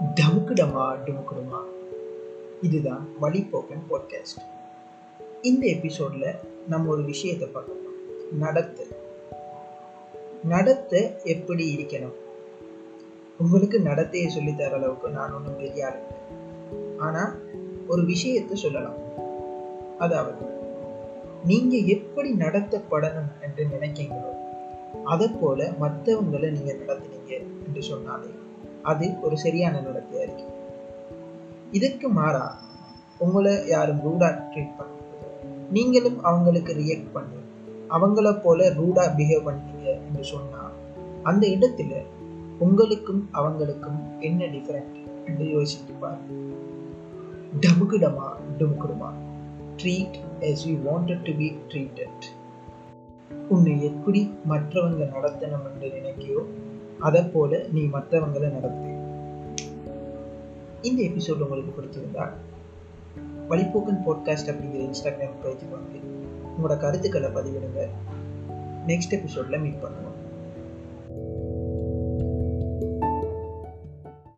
டமுக்குடமா டுமுக்குடுமா இதுதான் வழிபோக்கன் பாட்காஸ்ட் இந்த எபிசோடில் நம்ம ஒரு விஷயத்தை பார்க்கலாம் நடத்து. நடத்தை எப்படி இருக்கணும்? உங்களுக்கு நடத்தையை சொல்லித்தர அளவுக்கு நான் ஒன்றும் பெரிய ஆள் ஆனால் ஒரு விஷயத்தை சொல்லலாம். அதாவது நீங்க எப்படி நடத்தப்படணும் என்று நினைக்கிறீங்களோ அதை போல மற்றவங்களை நீங்க நடத்துனீங்க என்று சொன்னாலே அது ஒரு சரியான நடத்தையா இருக்கு இதுக்கு மாறா உங்களை யாரும் ரூடா ட்ரீட் பண்ண நீங்களும் அவங்களுக்கு ரியாக்ட் பண்ணி. அவங்கள போல ரூடா பிஹேவ் பண்ணீங்க என்று சொன்னா அந்த இடத்துல உங்களுக்கும் அவங்களுக்கும் என்ன டிஃபரெண்ட் என்று யோசிச்சு பாருங்க. டமுக்குடமா டுமுக்குடுமா treat as you wanted to be treated உன்னை எப்படி மற்றவங்க நடத்தணும் என்று நினைக்கியோ அதை போல நீ மற்றவங்களை நடத்து. இந்த எபிசோட் உங்களுக்கு பிடிச்சிருந்தா வழிபோக்கன் பாட்காஸ்ட் அப்படிங்கிற இன்ஸ்டாகிராம் பேஜ் வந்து உங்களோட கருத்துக்களை பதிவிடுங்க. நெக்ஸ்ட் எபிசோட்ல மீட் பண்ணுவோம்.